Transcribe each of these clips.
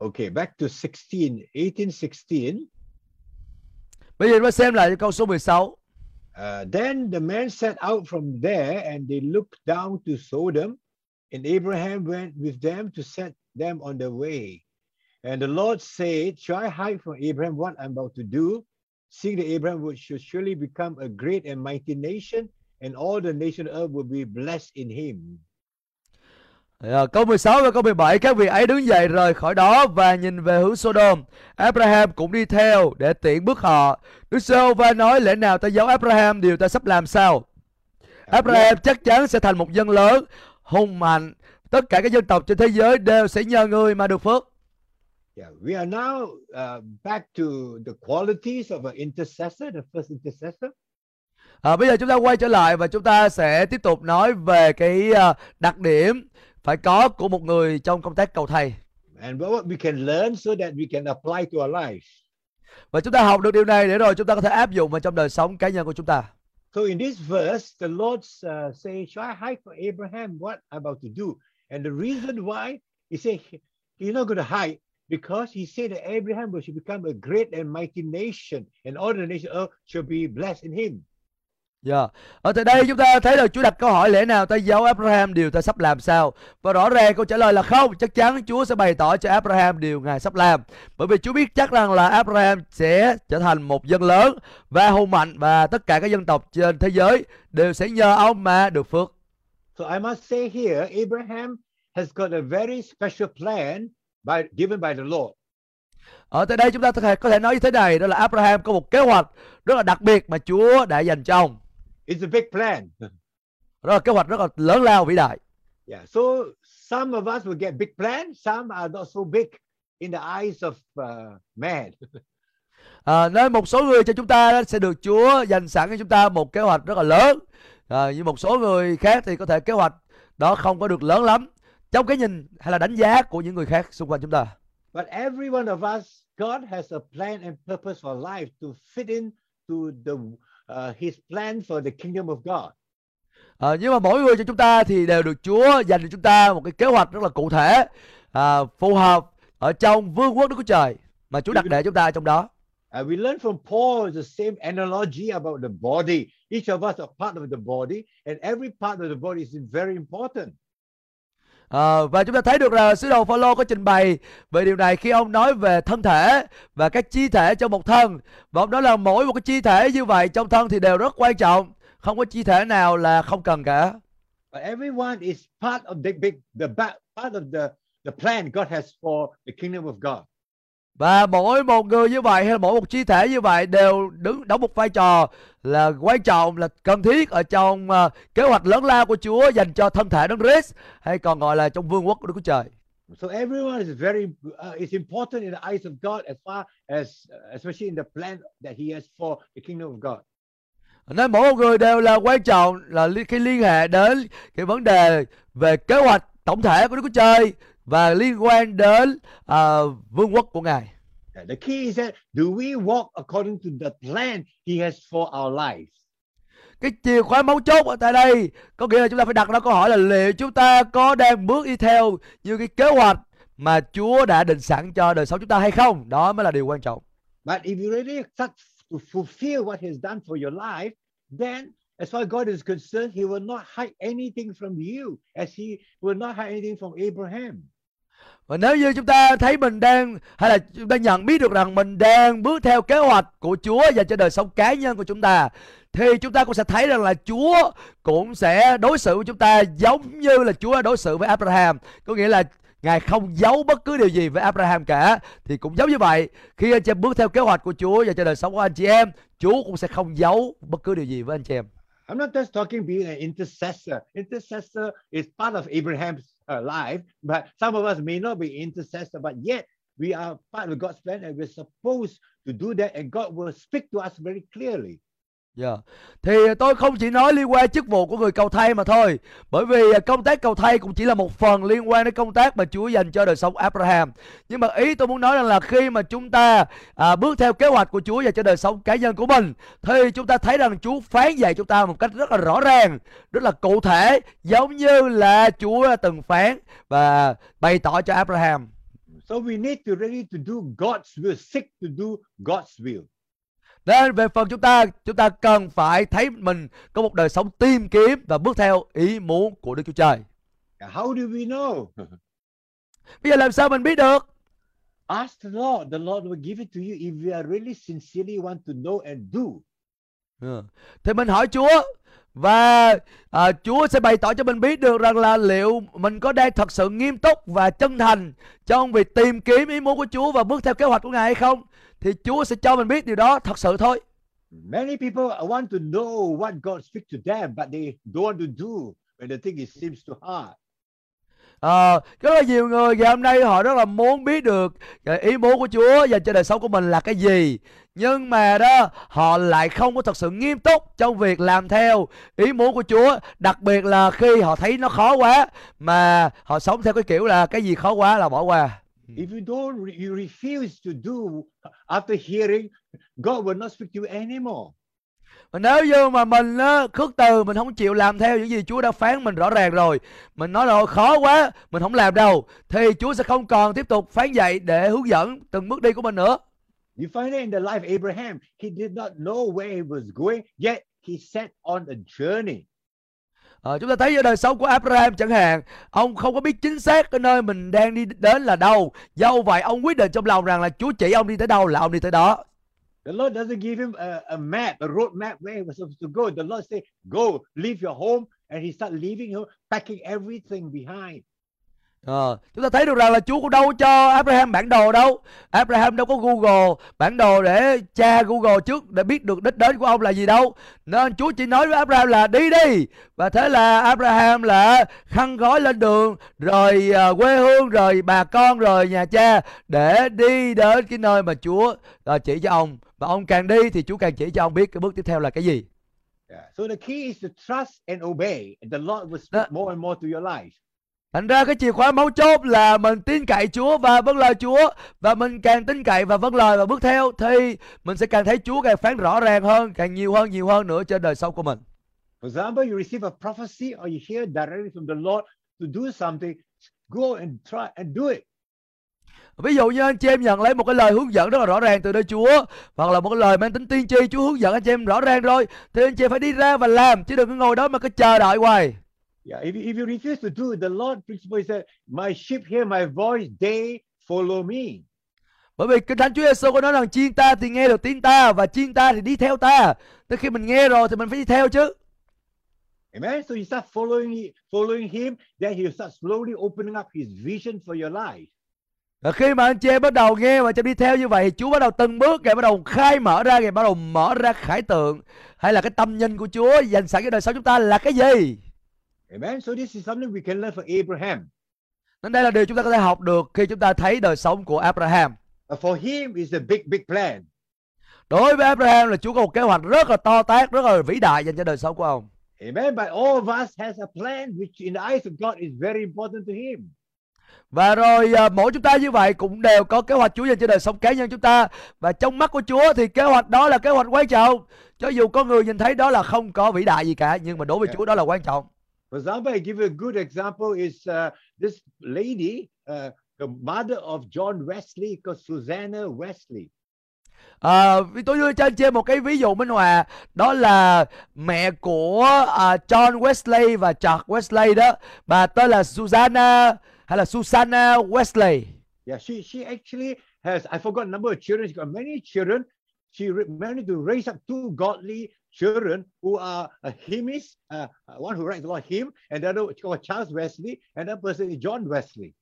Okay, back to 16, 1816. Bây giờ chúng ta xem lại câu số 16. Uh, then the men set out from there and they looked down to Sodom, and Abraham went with them to set them on the way. And the Lord said, Shall I hide from Abraham what I'm about to do? Seeing that Abraham would should surely become a great and mighty nation, and all the nation of earth will be blessed in him. À, câu 16 và câu 17 các vị ấy đứng dậy rời khỏi đó và nhìn về hướng Sodom. Abraham cũng đi theo để tiện bước họ. Đức giê va nói lẽ nào ta giấu Abraham điều ta sắp làm sao? Abraham chắc chắn sẽ thành một dân lớn, hùng mạnh. Tất cả các dân tộc trên thế giới đều sẽ nhờ người mà được phước. Yeah, we are now uh, back to the qualities of an intercessor, the first intercessor. À, bây giờ chúng ta quay trở lại và chúng ta sẽ tiếp tục nói về cái à, đặc điểm phải có của một người trong công tác cầu thầy. And what we can learn so that we can apply to our life. Và chúng ta học được điều này để rồi chúng ta có thể áp dụng vào trong đời sống cá nhân của chúng ta. So in this verse, the Lord uh, say, "Shall I hide from Abraham what I'm about to do?" And the reason why He said He's not going to hide because He said that Abraham will should become a great and mighty nation, and all the nation of earth shall be blessed in Him. Dạ. Ở tại đây chúng ta thấy là Chúa đặt câu hỏi lẽ nào ta giấu Abraham điều ta sắp làm sao? Và rõ ràng câu trả lời là không, chắc chắn Chúa sẽ bày tỏ cho Abraham điều Ngài sắp làm. Bởi vì Chúa biết chắc rằng là Abraham sẽ trở thành một dân lớn và hùng mạnh và tất cả các dân tộc trên thế giới đều sẽ nhờ ông mà được phước. So I must say here, Abraham has got a very special plan by given by the Lord. Ở tại đây chúng ta có thể, có thể nói như thế này, đó là Abraham có một kế hoạch rất là đặc biệt mà Chúa đã dành cho ông. It's a big plan. Đó là kế hoạch rất là lớn lao vĩ đại. Yeah. So some of us will get big plans, some are not so big in the eyes of uh, man. À, nên một số người cho chúng ta sẽ được Chúa dành sẵn cho chúng ta một kế hoạch rất là lớn. À, nhưng một số người khác thì có thể kế hoạch đó không có được lớn lắm trong cái nhìn hay là đánh giá của những người khác xung quanh chúng ta. But every one of us, God has a plan and purpose for life to fit in to the uh, His plan for the kingdom of God. À, nhưng mà mỗi người cho chúng ta thì đều được Chúa dành cho chúng ta một cái kế hoạch rất là cụ thể, à, phù hợp ở trong vương quốc Đức Chúa Trời mà Chúa đặt để chúng ta trong đó. Uh, we learn from Paul the same analogy about the body. Each of us are part of the body, and every part of the body is very important. À, và chúng ta thấy được là sứ đồ Phaolô có trình bày về điều này khi ông nói về thân thể và các chi thể trong một thân. Và ông nói là mỗi một cái chi thể như vậy trong thân thì đều rất quan trọng. Không có chi thể nào là không cần cả. But everyone is part of the big, the part of the the plan God has for the kingdom of God và mỗi một người như vậy hay là mỗi một chi thể như vậy đều đứng đóng một vai trò là quan trọng là cần thiết ở trong ờ, kế hoạch lớn lao của Chúa dành cho thân thể Đấng Christ hay còn gọi là trong vương quốc của Đức Chúa Trời. So everyone is very uh, is important in the eyes of God as far as uh, especially in the plan that He has for the kingdom of God. Nên mỗi một người đều là quan trọng là khi liên hệ đến cái vấn đề về kế hoạch tổng thể của Đức Chúa Trời và liên quan đến ờ, vương quốc của Ngài. Uh, The key is that do we walk according to the plan He has for our lives? Cái chìa khóa mấu chốt ở tại đây có nghĩa là chúng ta phải đặt ra câu hỏi là liệu chúng ta có đang bước đi theo như cái kế hoạch mà Chúa đã định sẵn cho đời sống chúng ta hay không? Đó mới là điều quan trọng. But if you really start to fulfill what He has done for your life, then as far as God is concerned, He will not hide anything from you, as He will not hide anything from Abraham. Và nếu như chúng ta thấy mình đang hay là chúng ta nhận biết được rằng mình đang bước theo kế hoạch của Chúa dành cho đời sống cá nhân của chúng ta thì chúng ta cũng sẽ thấy rằng là Chúa cũng sẽ đối xử với chúng ta giống như là Chúa đã đối xử với Abraham. Có nghĩa là Ngài không giấu bất cứ điều gì với Abraham cả. Thì cũng giống như vậy, khi anh chị em bước theo kế hoạch của Chúa và cho đời sống của anh chị em, Chúa cũng sẽ không giấu bất cứ điều gì với anh chị em. I'm not just talking being an intercessor. Intercessor is part of Abraham's life, but some of us may not be intercessor, but yet we are part of God's plan and we're supposed to do that, and God will speak to us very clearly. Dạ. Thì à, tôi không chỉ nói liên quan chức vụ của người cầu thay mà thôi Bởi vì à, công tác cầu thay cũng chỉ là một phần liên quan đến công tác mà Chúa dành cho đời sống Abraham Nhưng mà ý tôi muốn nói rằng là khi mà chúng ta à, bước theo kế hoạch của Chúa dành cho đời sống cá nhân của mình Thì chúng ta thấy rằng Chúa phán dạy chúng ta một cách rất là rõ ràng Rất là cụ thể Giống như là Chúa đã từng phán và bày tỏ cho Abraham So we need to ready to do God's will, seek to do God's will. Nên về phần chúng ta, chúng ta cần phải thấy mình có một đời sống tìm kiếm và bước theo ý muốn của Đức Chúa Trời. How do we know? Bây giờ làm sao mình biết được? Ask the Lord. The Lord will give it to you if you are really sincerely want to know and do. Ừ. Thì mình hỏi Chúa và à, Chúa sẽ bày tỏ cho mình biết được rằng là liệu mình có đang thật sự nghiêm túc và chân thành trong việc tìm kiếm ý muốn của Chúa và bước theo kế hoạch của Ngài hay không? Thì Chúa sẽ cho mình biết điều đó thật sự thôi. Many people want to know what God speaks to them, but they don't want to do when the thing is seems too hard. À, rất là nhiều người ngày hôm nay họ rất là muốn biết được cái ý muốn của Chúa dành cho đời sống của mình là cái gì nhưng mà đó họ lại không có thật sự nghiêm túc trong việc làm theo ý muốn của Chúa đặc biệt là khi họ thấy nó khó quá mà họ sống theo cái kiểu là cái gì khó quá là bỏ qua If you don't, you refuse to do after hearing, God will not speak to you anymore. Mà nếu như mà mình á, khước từ mình không chịu làm theo những gì Chúa đã phán mình rõ ràng rồi mình nói rồi khó quá mình không làm đâu thì Chúa sẽ không còn tiếp tục phán dạy để hướng dẫn từng bước đi của mình nữa You find it in the life of Abraham. He did not know where he was going, yet he set on a journey. Ờ, chúng ta thấy ở đời sống của Abraham chẳng hạn ông không có biết chính xác cái nơi mình đang đi đến là đâu do vậy ông quyết định trong lòng rằng là Chúa chỉ ông đi tới đâu là ông đi tới đó The Lord doesn't give him a, a map, a road map where he was supposed to go. The Lord say, "Go, leave your home," and he start leaving home, packing everything behind. Ờ, chúng ta thấy được rằng là Chúa cũng đâu cho Abraham bản đồ đâu. Abraham đâu có Google bản đồ để tra Google trước để biết được đích đến của ông là gì đâu. Nên Chúa chỉ nói với Abraham là đi đi. Và thế là Abraham là khăn gói lên đường rồi à, quê hương rồi bà con rồi nhà cha để đi đến cái nơi mà Chúa à, chỉ cho ông. Và ông càng đi thì Chúa càng chỉ cho ông biết cái bước tiếp theo là cái gì. Yeah. So the key is to trust and obey, the Lord will speak more and more to your life. Thành ra cái chìa khóa mấu chốt là mình tin cậy Chúa và vâng lời Chúa và mình càng tin cậy và vâng lời và bước theo thì mình sẽ càng thấy Chúa càng phán rõ ràng hơn, càng nhiều hơn nhiều hơn nữa trên đời sống của mình. For example, you receive a prophecy or you hear directly from the Lord to do something, go and try and do it. Ví dụ như anh chị em nhận lấy một cái lời hướng dẫn rất là rõ ràng từ nơi Chúa hoặc là một cái lời mang tính tiên tri Chúa hướng dẫn anh chị em rõ ràng rồi thì anh chị em phải đi ra và làm chứ đừng có ngồi đó mà cứ chờ đợi hoài. Yeah, if if you refuse to do it, the Lord principle is that my sheep hear my voice, they follow me. Bởi vì Kinh Thánh Chúa Giêsu có nói rằng chiên ta thì nghe được tiếng ta và chiên ta thì đi theo ta. Tới khi mình nghe rồi thì mình phải đi theo chứ. Amen. So you start following he- following him, then he'll start slowly opening up his vision for your life. Và khi mà anh chị em bắt đầu nghe và cho đi theo như vậy thì Chúa bắt đầu từng bước Ngài bắt đầu khai mở ra Ngài bắt đầu mở ra khải tượng hay là cái tâm nhìn của Chúa dành sẵn cho đời sống chúng ta là cái gì Amen. So this is something we can learn from Abraham. nên đây là điều chúng ta có thể học được khi chúng ta thấy đời sống của Abraham Uh, for him, it's a big, big plan. đối với Abraham là Chúa có một kế hoạch rất là to tát rất là vĩ đại dành cho đời sống của ông Amen. But all of us has a plan, which in the eyes of God is very important to him. và rồi à, mỗi chúng ta như vậy cũng đều có kế hoạch Chúa dành cho đời sống cá nhân chúng ta và trong mắt của Chúa thì kế hoạch đó là kế hoạch quan trọng cho dù có người nhìn thấy đó là không có vĩ đại gì cả nhưng mà đối với Yeah. Chúa đó là quan trọng For example, I give you a good example is uh, this lady, uh, the mother of John Wesley, called Susanna Wesley. À, tôi đưa cho anh chị một cái ví dụ minh họa đó là mẹ của à, John Wesley và Chuck Wesley đó bà tên là Susanna hay là Susanna Wesley Yeah, she she actually has I forgot number of children. She got many children. She managed to raise up two godly children who are a hymnist, uh, uh one who writes about hymn, and the other called Charles Wesley, and that person is John Wesley.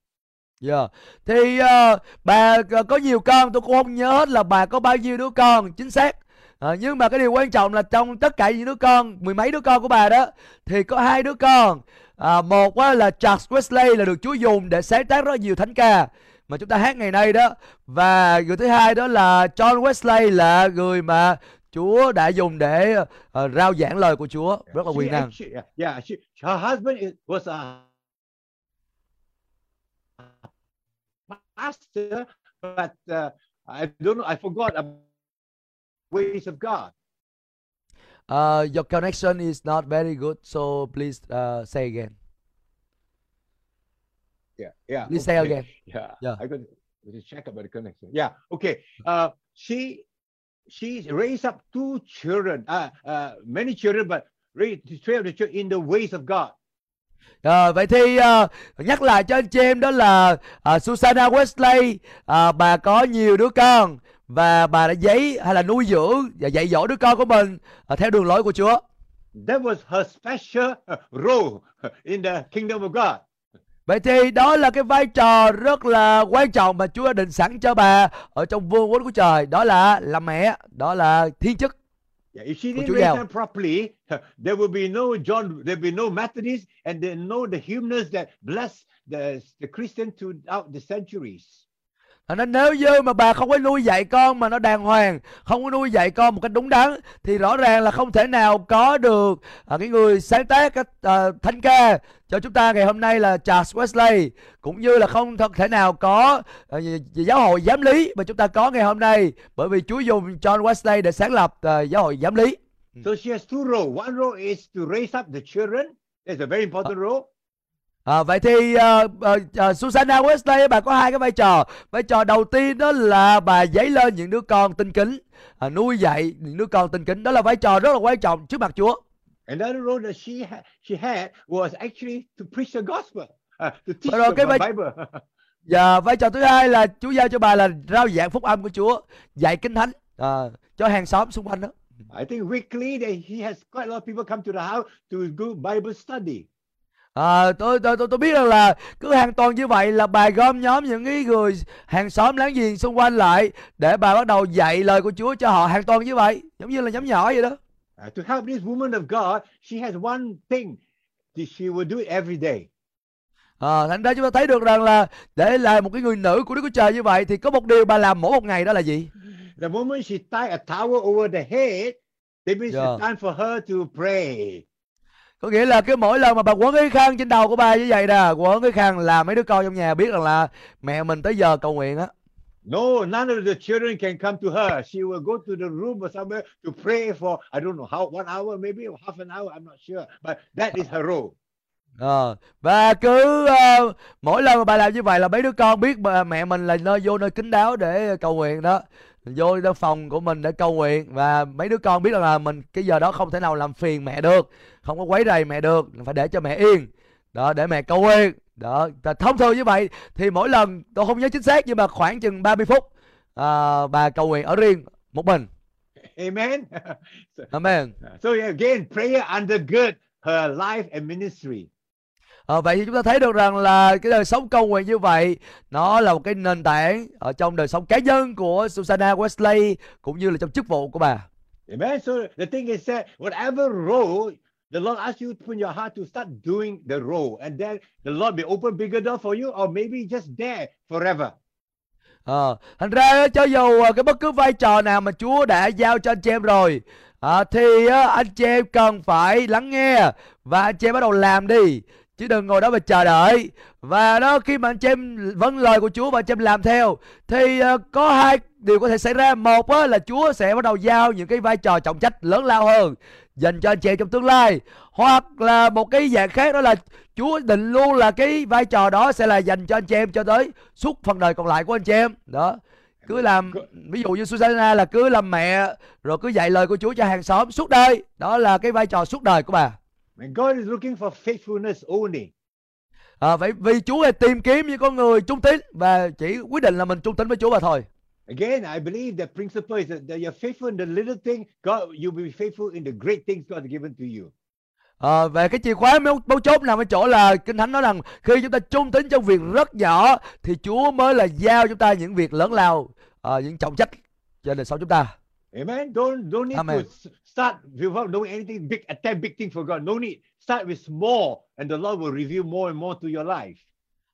Dạ. Thì uh, bà ờ, có nhiều con tôi cũng không nhớ hết là bà có bao nhiêu đứa con chính xác. Ờ, nhưng mà cái điều quan trọng là trong tất cả những đứa con, mười mấy đứa con của bà đó thì có hai đứa con. À, một á, là Charles Wesley là được Chúa dùng để sáng tác rất nhiều thánh ca mà chúng ta hát ngày nay đó và người thứ hai đó là John Wesley là người mà Chúa đã dùng để ờ, rao giảng lời của Chúa rất là quyền năng. yeah, she, her husband was a pastor, but uh, I don't know. I forgot about ways of God. Uh, your connection is not very good, so please uh, say again. Yeah, yeah. Please say okay. again. Yeah, Yeah. I got. We just check about the connection. Yeah. Okay. Uh, she she raised up two children, uh, uh, many children, but raised twelve the children in the ways of God. Rồi, vậy thì à, nhắc lại cho anh chị em đó là à, Susanna Wesley à, bà có nhiều đứa con và bà đã giấy hay là nuôi dưỡng và dạy dỗ đứa con của mình à, theo đường lối của Chúa. That was her special role in the kingdom of God. Vậy thì đó là cái vai trò rất là quan trọng mà Chúa đã định sẵn cho bà ở trong vương quốc của trời, đó là làm mẹ, đó là thiên chức. Yeah, if she didn't Chúa raise them properly, there will be no John, there will be no Methodist, and there no the hymnals that bless the, the Christian throughout the centuries. Nên nếu như mà bà không có nuôi dạy con mà nó đàng hoàng, không có nuôi dạy con một cách đúng đắn thì rõ ràng là không thể nào có được à, cái người sáng tác cái à, thánh ca cho chúng ta ngày hôm nay là Charles Wesley cũng như là không thật thể nào có à, giáo hội giám lý mà chúng ta có ngày hôm nay bởi vì Chúa dùng John Wesley để sáng lập à, giáo hội giám lý. So she has two roles. One role is to raise up the children. That's a very important role. À, vậy thì à, à, à, Susanna Wesley bà có hai cái vai trò. Vai trò đầu tiên đó là bà dấy lên những đứa con tinh kính, à, nuôi dạy những đứa con tinh kính. Đó là vai trò rất là quan trọng trước mặt Chúa. Another role that she ha- she had was actually to preach the gospel, uh, to teach Rồi, the cái vai- Bible. Và vai trò thứ hai là Chúa giao cho bà là rao giảng phúc âm của Chúa, dạy kinh thánh à, cho hàng xóm xung quanh đó. I think weekly that he has quite a lot of people come to the house to do Bible study. À, tôi, tôi tôi tôi biết rằng là cứ hàng tuần như vậy là bà gom nhóm những cái người hàng xóm láng giềng xung quanh lại để bà bắt đầu dạy lời của Chúa cho họ hàng tuần như vậy, giống như là nhóm nhỏ vậy đó. Uh, to help this woman of God, she has one thing that she will do every day. À, thành ra chúng ta thấy được rằng là để là một cái người nữ của Đức Chúa Trời như vậy thì có một điều bà làm mỗi một ngày đó là gì? The moment she tie a towel over the head, that means Yeah. it's time for her to pray. Có nghĩa là cái mỗi lần mà bà quấn cái khăn trên đầu của bà như vậy nè, quấn cái khăn là mấy đứa con trong nhà biết rằng là mẹ mình tới giờ cầu nguyện á. No, none of the children can come to her. She will go to the room or somewhere to pray for, I don't know how, one hour, maybe half an hour, I'm not sure. But that is her role. Ờ, và cứ ờ, mỗi lần mà bà làm như vậy là mấy đứa con biết bà, mẹ mình là nơi vô nơi kín đáo để cầu nguyện đó vô trong phòng của mình để cầu nguyện. Và mấy đứa con biết rằng là mình cái giờ đó không thể nào làm phiền mẹ được. Không có quấy rầy mẹ được. Phải để cho mẹ yên. Đó để mẹ cầu nguyện. Đó thông thường như vậy thì mỗi lần tôi không nhớ chính xác nhưng mà khoảng chừng 30 phút à, bà cầu nguyện ở riêng một mình. Amen. amen. So again, prayer undergird her life and ministry. Ờ, vậy thì chúng ta thấy được rằng là cái đời sống cầu nguyện như vậy nó là một cái nền tảng ở trong đời sống cá nhân của Susanna Wesley cũng như là trong chức vụ của bà. Amen. So the thing is that whatever role the Lord asks you to put your heart to start doing the role, and then the Lord will open bigger door for you, or maybe just there forever. Ờ, thành ra cho dù à, cái bất cứ vai trò nào mà Chúa đã giao cho anh chị em rồi à, thì anh chị em cần phải lắng nghe và anh chị em bắt đầu làm đi chứ đừng ngồi đó mà chờ đợi. Và đó khi mà anh chị em vâng lời của Chúa và anh chị em làm theo thì à, có hai điều có thể xảy ra. Một á, là Chúa sẽ bắt đầu giao những cái vai trò trọng trách lớn lao hơn dành cho anh chị em trong tương lai. Hoặc là một cái dạng khác đó là Chúa định luôn là cái vai trò đó sẽ là dành cho anh chị em cho tới suốt phần đời còn lại của anh chị em. Đó. Cứ làm ví dụ như Susanna là cứ làm mẹ rồi cứ dạy lời của Chúa cho hàng xóm suốt đời. Đó là cái vai trò suốt đời của bà And God is looking for faithfulness only. à, vậy vì Chúa là tìm kiếm những con người trung tín và chỉ quyết định là mình trung tín với Chúa mà thôi Again, I believe the principle is that, you're faithful in the little thing, God, you will be faithful in the great things God has given to you. à, về cái chìa khóa mấu, chốt nằm ở chỗ là kinh thánh nói rằng khi chúng ta trung tín trong việc rất nhỏ thì Chúa mới là giao chúng ta những việc lớn lao à, những trọng trách trên đời sống chúng ta Amen. Don't don't need Amen. to start without knowing anything big, attempt big things for God. No need. Start with small, and the Lord will reveal more and more to your life.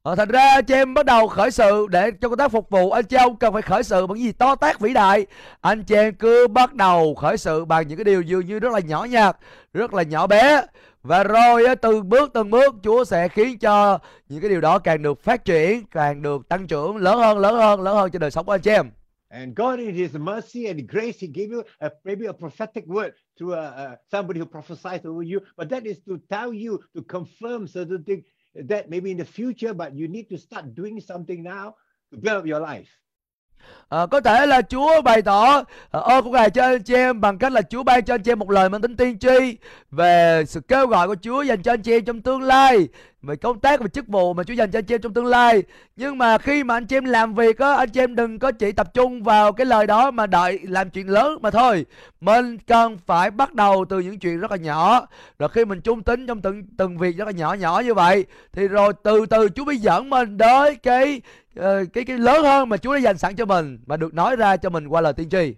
Ờ, thành ra anh chị em bắt đầu khởi sự để cho công tác phục vụ anh chị em cần phải khởi sự bằng gì to tác vĩ đại anh chị em cứ bắt đầu khởi sự bằng những cái điều dường như rất là nhỏ nhặt rất là nhỏ bé và rồi từ từng bước từng bước Chúa sẽ khiến cho những cái điều đó càng được phát triển càng được tăng trưởng lớn hơn lớn hơn lớn hơn trên đời sống của anh chị em And God, in His mercy and grace, He gave you a, maybe a prophetic word through a, a, somebody who prophesied over you. But that is to tell you to confirm certain things that maybe in the future, but you need to start doing something now to build up your life. À, có thể là Chúa bày tỏ ờ, ơn của Ngài cho anh chị em bằng cách là Chúa ban cho anh chị em một lời mang tính tiên tri về sự kêu gọi của Chúa dành cho anh chị em trong tương lai về công tác và chức vụ mà Chúa dành cho anh chị em trong tương lai. Nhưng mà khi mà anh chị em làm việc á, anh chị em đừng có chỉ tập trung vào cái lời đó mà đợi làm chuyện lớn mà thôi. Mình cần phải bắt đầu từ những chuyện rất là nhỏ. Rồi khi mình trung tính trong từng từng việc rất là nhỏ nhỏ như vậy thì rồi từ từ Chúa mới dẫn mình tới cái cái cái lớn hơn mà Chúa đã dành sẵn cho mình và được nói ra cho mình qua lời tiên tri.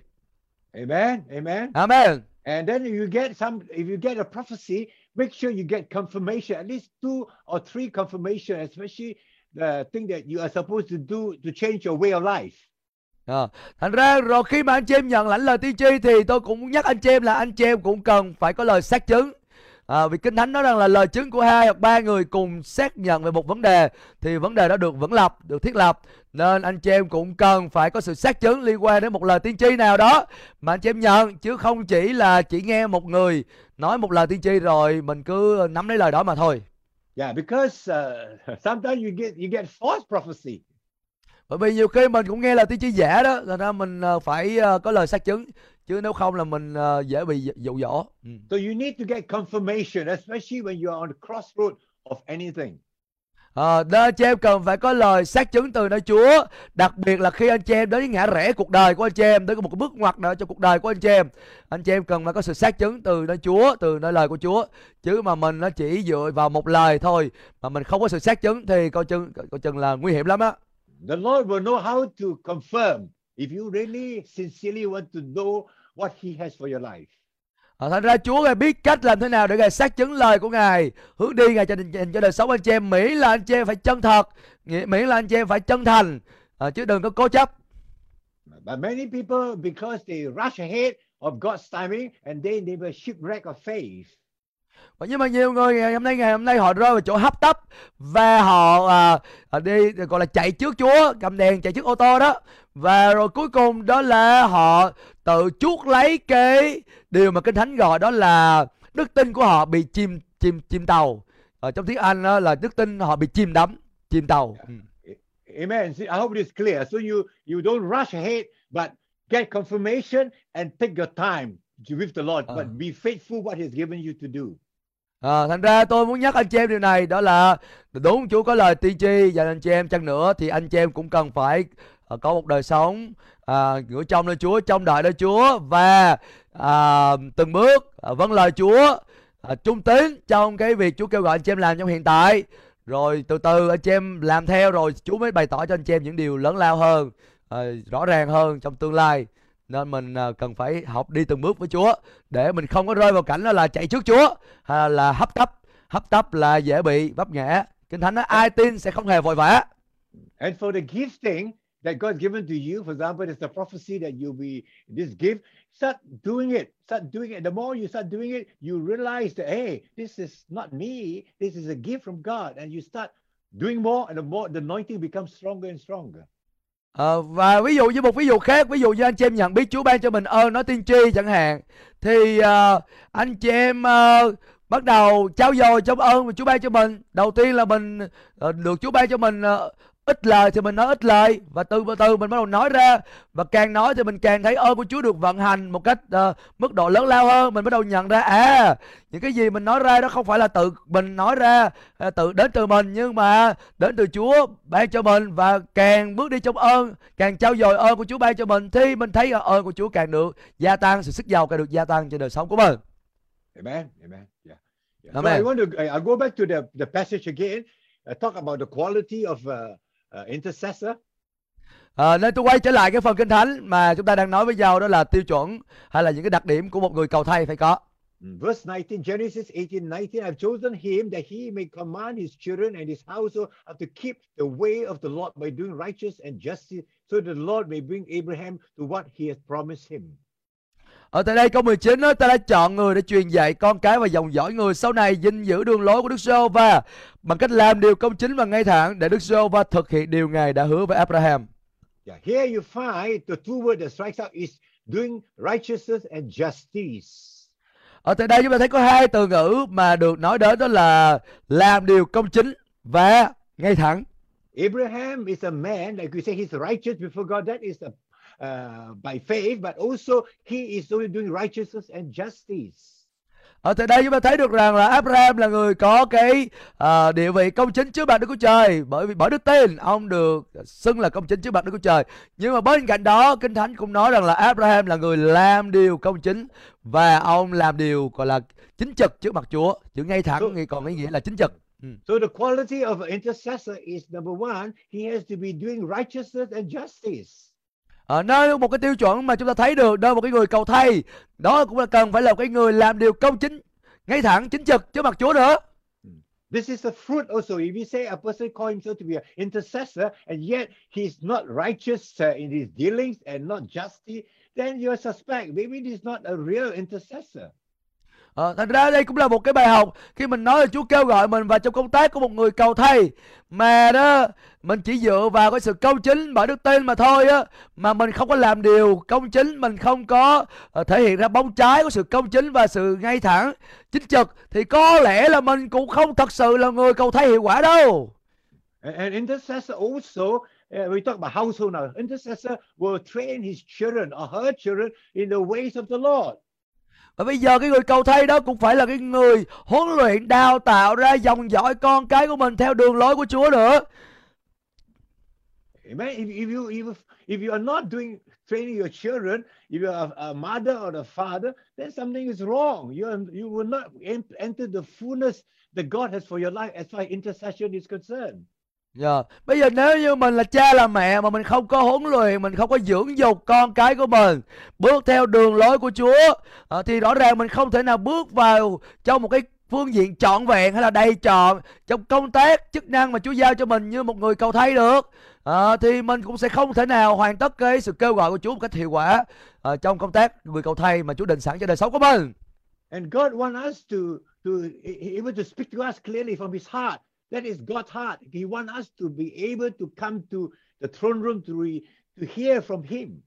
Amen. Amen. Amen. And then if you get some, if you get a prophecy, make sure you get confirmation, at least two or three confirmation, especially the thing that you are supposed to do to change your way of life. À, thành ra rồi khi mà anh chị em nhận lãnh lời tiên tri thì tôi cũng nhắc anh chị em là anh chị em cũng cần phải có lời xác chứng. À, vì kinh thánh nói rằng là lời chứng của hai hoặc ba người cùng xác nhận về một vấn đề thì vấn đề đó được vững lập, được thiết lập. Nên anh chị em cũng cần phải có sự xác chứng liên quan đến một lời tiên tri nào đó mà anh chị em nhận chứ không chỉ là chỉ nghe một người nói một lời tiên tri rồi mình cứ nắm lấy lời đó mà thôi. Yeah, because uh, sometimes you get you get false prophecy. Bởi vì nhiều khi mình cũng nghe là tiên tri giả đó, thành ra mình ờ, phải ờ, có lời xác chứng chứ nếu không là mình ờ, dễ bị dụ dỗ. Ừ. So you need to get confirmation, especially when you are on the crossroad of anything. À, nên anh chị em cần phải có lời xác chứng từ nơi Chúa Đặc biệt là khi anh chị em đến với ngã rẽ cuộc đời của anh chị em Đến một cái bước ngoặt nào trong cuộc đời của anh chị em Anh chị em cần phải có sự xác chứng từ nơi Chúa Từ nơi lời của Chúa Chứ mà mình nó chỉ dựa vào một lời thôi Mà mình không có sự xác chứng Thì coi chừng, coi chừng là nguy hiểm lắm á The Lord will know how to confirm if you really sincerely want to know what He has for your life. à, Thành ra Chúa Ngài biết cách làm thế nào để Ngài xác chứng lời của Ngài. Hướng đi Ngài cho, cho, cho đời sống anh chị em Miễn là anh chị em phải chân thật. Nghĩa- Miễn là anh chị em phải chân thành. À, Chứ đừng có cố chấp. But many people, because they rush ahead of God's timing, and then they will shipwreck of faith. Và nhưng mà nhiều người ngày hôm nay ngày hôm nay họ rơi vào chỗ hấp tấp. Và họ à, à, đi gọi là chạy trước Chúa cầm đèn chạy trước ô tô đó và rồi cuối cùng đó là họ tự chuốc lấy cái điều mà kinh thánh gọi đó là đức tin của họ bị chìm chìm chìm tàu ở trong tiếng Anh đó là đức tin họ bị chìm đắm chìm tàu Ừ. Amen. See, I hope it is clear. So you you don't rush ahead, but get confirmation and take your time with the Lord, but be faithful what He's given you to do. À, thành ra tôi muốn nhắc anh chị em điều này đó là đúng Chúa có lời tiên tri dành anh chị em chăng nữa thì anh chị em cũng cần phải à, có một đời sống à, ngửa trong nơi Chúa trong đợi nơi Chúa và à, từng bước à, vâng lời Chúa à, trung tín trong cái việc Chúa kêu gọi anh chị em làm trong hiện tại. Rồi từ từ anh chị em làm theo rồi Chúa mới bày tỏ cho anh chị em những điều lớn lao hơn à, rõ ràng hơn trong tương lai. Nên mình à, cần phải học đi từng bước với Chúa để mình không có rơi vào cảnh đó là chạy trước Chúa hay là hấp tấp. Hấp tấp là dễ bị vấp ngã. Kinh thánh nói ai tin sẽ không hề vội vã. And for the gifting that God's given to you, for example, there's a prophecy that you'll be this gift. Start doing it. Start doing it. The more you start doing it, you realize that hey, this is not me. This is a gift from God, and you start doing more, and the more the anointing becomes stronger and stronger. Ờ, và ví dụ như một ví dụ khác ví dụ như anh chị em nhận biết Chúa ban cho mình ơn nói tiên tri chẳng hạn thì uh, anh chị em uh, bắt đầu trao dồi trong ơn mà Chúa ban cho mình đầu tiên là mình uh, được Chúa ban cho mình uh, ít lời thì mình nói ít lời và từ từ mình bắt đầu nói ra và càng nói thì mình càng thấy ơn của Chúa được vận hành một cách ờ, mức độ lớn lao hơn mình bắt đầu nhận ra à những cái gì mình nói ra đó không phải là tự mình nói ra à, tự đến từ mình nhưng mà đến từ Chúa ban cho mình và càng bước đi trong ơn càng trao dồi ơn của Chúa ban cho mình thì mình thấy ơn của Chúa càng được gia tăng sự sức giàu càng được gia tăng trên đời sống của mình Amen. Amen. Yeah. yeah. So Amen. I want to. I- I'll go back to the the passage again. Uh, talk about the quality of uh, uh, intercessor. à, nên tôi quay trở lại cái phần kinh thánh mà chúng ta đang nói với nhau đó là tiêu chuẩn hay là những cái đặc điểm của một người cầu thay phải có Mm, Verse 19, Genesis 18, 19, I've chosen him that he may command his children and his household to keep the way of the Lord by doing righteous and justice, so that the Lord may bring Abraham to what he has promised him. Ở tại đây câu 19 đó, ta đã chọn người để truyền dạy con cái và dòng dõi người sau này gìn giữ đường lối của Đức giê va bằng cách làm điều công chính và ngay thẳng để Đức giê va thực hiện điều Ngài đã hứa với Abraham. Yeah, here you find the two words that strikes out is doing righteousness and justice. Ở tại đây chúng ta thấy có hai từ ngữ mà được nói đến đó là làm điều công chính và ngay thẳng. Abraham is a man, like we say, he's righteous before God. That is a, uh, by faith, but also he is only doing righteousness and justice. Ở tại đây chúng ta thấy được rằng là Abraham là người có cái à, địa vị công chính trước mặt Đức Chúa Trời bởi vì bởi đức tin ông được xưng là công chính trước mặt Đức Chúa Trời. Nhưng mà bên cạnh đó Kinh Thánh cũng nói rằng là Abraham là người làm điều công chính và ông làm điều gọi là chính trực trước mặt Chúa. Chữ ngay thẳng So- còn ý nghĩa là chính trực. Ừ. So the quality of an intercessor is number one, he has to be doing righteousness and justice. Ở nơi một cái tiêu chuẩn mà chúng ta thấy được nơi một cái người cầu thay đó cũng là cần phải là một cái người làm điều công chính ngay thẳng chính trực trước mặt Chúa nữa. This is the fruit also. If you say a person call himself to be an intercessor and yet he's not righteous uh, in his dealings and not justy, then you suspect maybe he's not a real intercessor à, thành ra đây cũng là một cái bài học khi mình nói là Chúa kêu gọi mình vào trong công tác của một người cầu thay mà đó mình chỉ dựa vào cái sự công chính bởi đức tin mà thôi á mà mình không có làm điều công chính mình không có ờ, thể hiện ra bóng trái của sự công chính và sự ngay thẳng chính trực thì có lẽ là mình cũng không thật sự là người cầu thay hiệu quả đâu and intercessor also, uh, we talk about household now. Intercessor will train his children or her children in the ways of the Lord. Và bây giờ cái người cầu thay đó cũng phải là cái người huấn luyện đào tạo ra dòng dõi con cái của mình theo đường lối của Chúa nữa. Amen. If, if you if, if you are not doing training your children, if you are a, mother or a father, then something is wrong. You are, you will not enter the fullness that God has for your life as far as intercession is concerned. Dạ. Bây giờ nếu như mình là cha là mẹ mà mình không có huấn luyện, mình không có dưỡng dục con cái của mình bước theo đường lối của Chúa à, thì rõ ràng mình không thể nào bước vào trong một cái phương diện trọn vẹn hay là đầy trọn trong công tác chức năng mà Chúa giao cho mình như một người cầu thay được. à, thì mình cũng sẽ không thể nào hoàn tất cái sự kêu gọi của Chúa một cách hiệu quả à, trong công tác người cầu thay mà Chúa định sẵn cho đời sống của mình. And God wants us to to able to speak to us clearly from His heart. That is God's heart. He wants us to be able to come to the throne room to re, to hear from Him.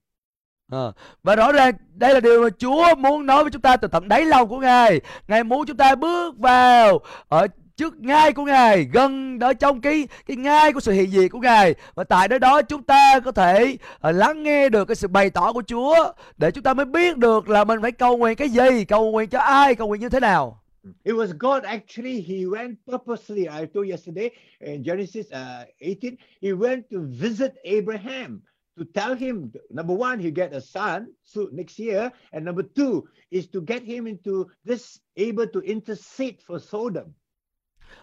À, Và rõ ràng đây là điều mà Chúa muốn nói với chúng ta từ tận đáy lòng của Ngài. Ngài muốn chúng ta bước vào ở trước ngai của Ngài, gần ở trong cái cái ngai của sự hiện diện của Ngài. Và tại nơi đó chúng ta có thể uh, lắng nghe được cái sự bày tỏ của Chúa để chúng ta mới biết được là mình phải cầu nguyện cái gì, cầu nguyện cho ai, cầu nguyện như thế nào. It was God actually, He went purposely. I told yesterday in Genesis uh, 18, He went to visit Abraham to tell him number one, he get a son so next year, and number two is to get him into this able to intercede for Sodom.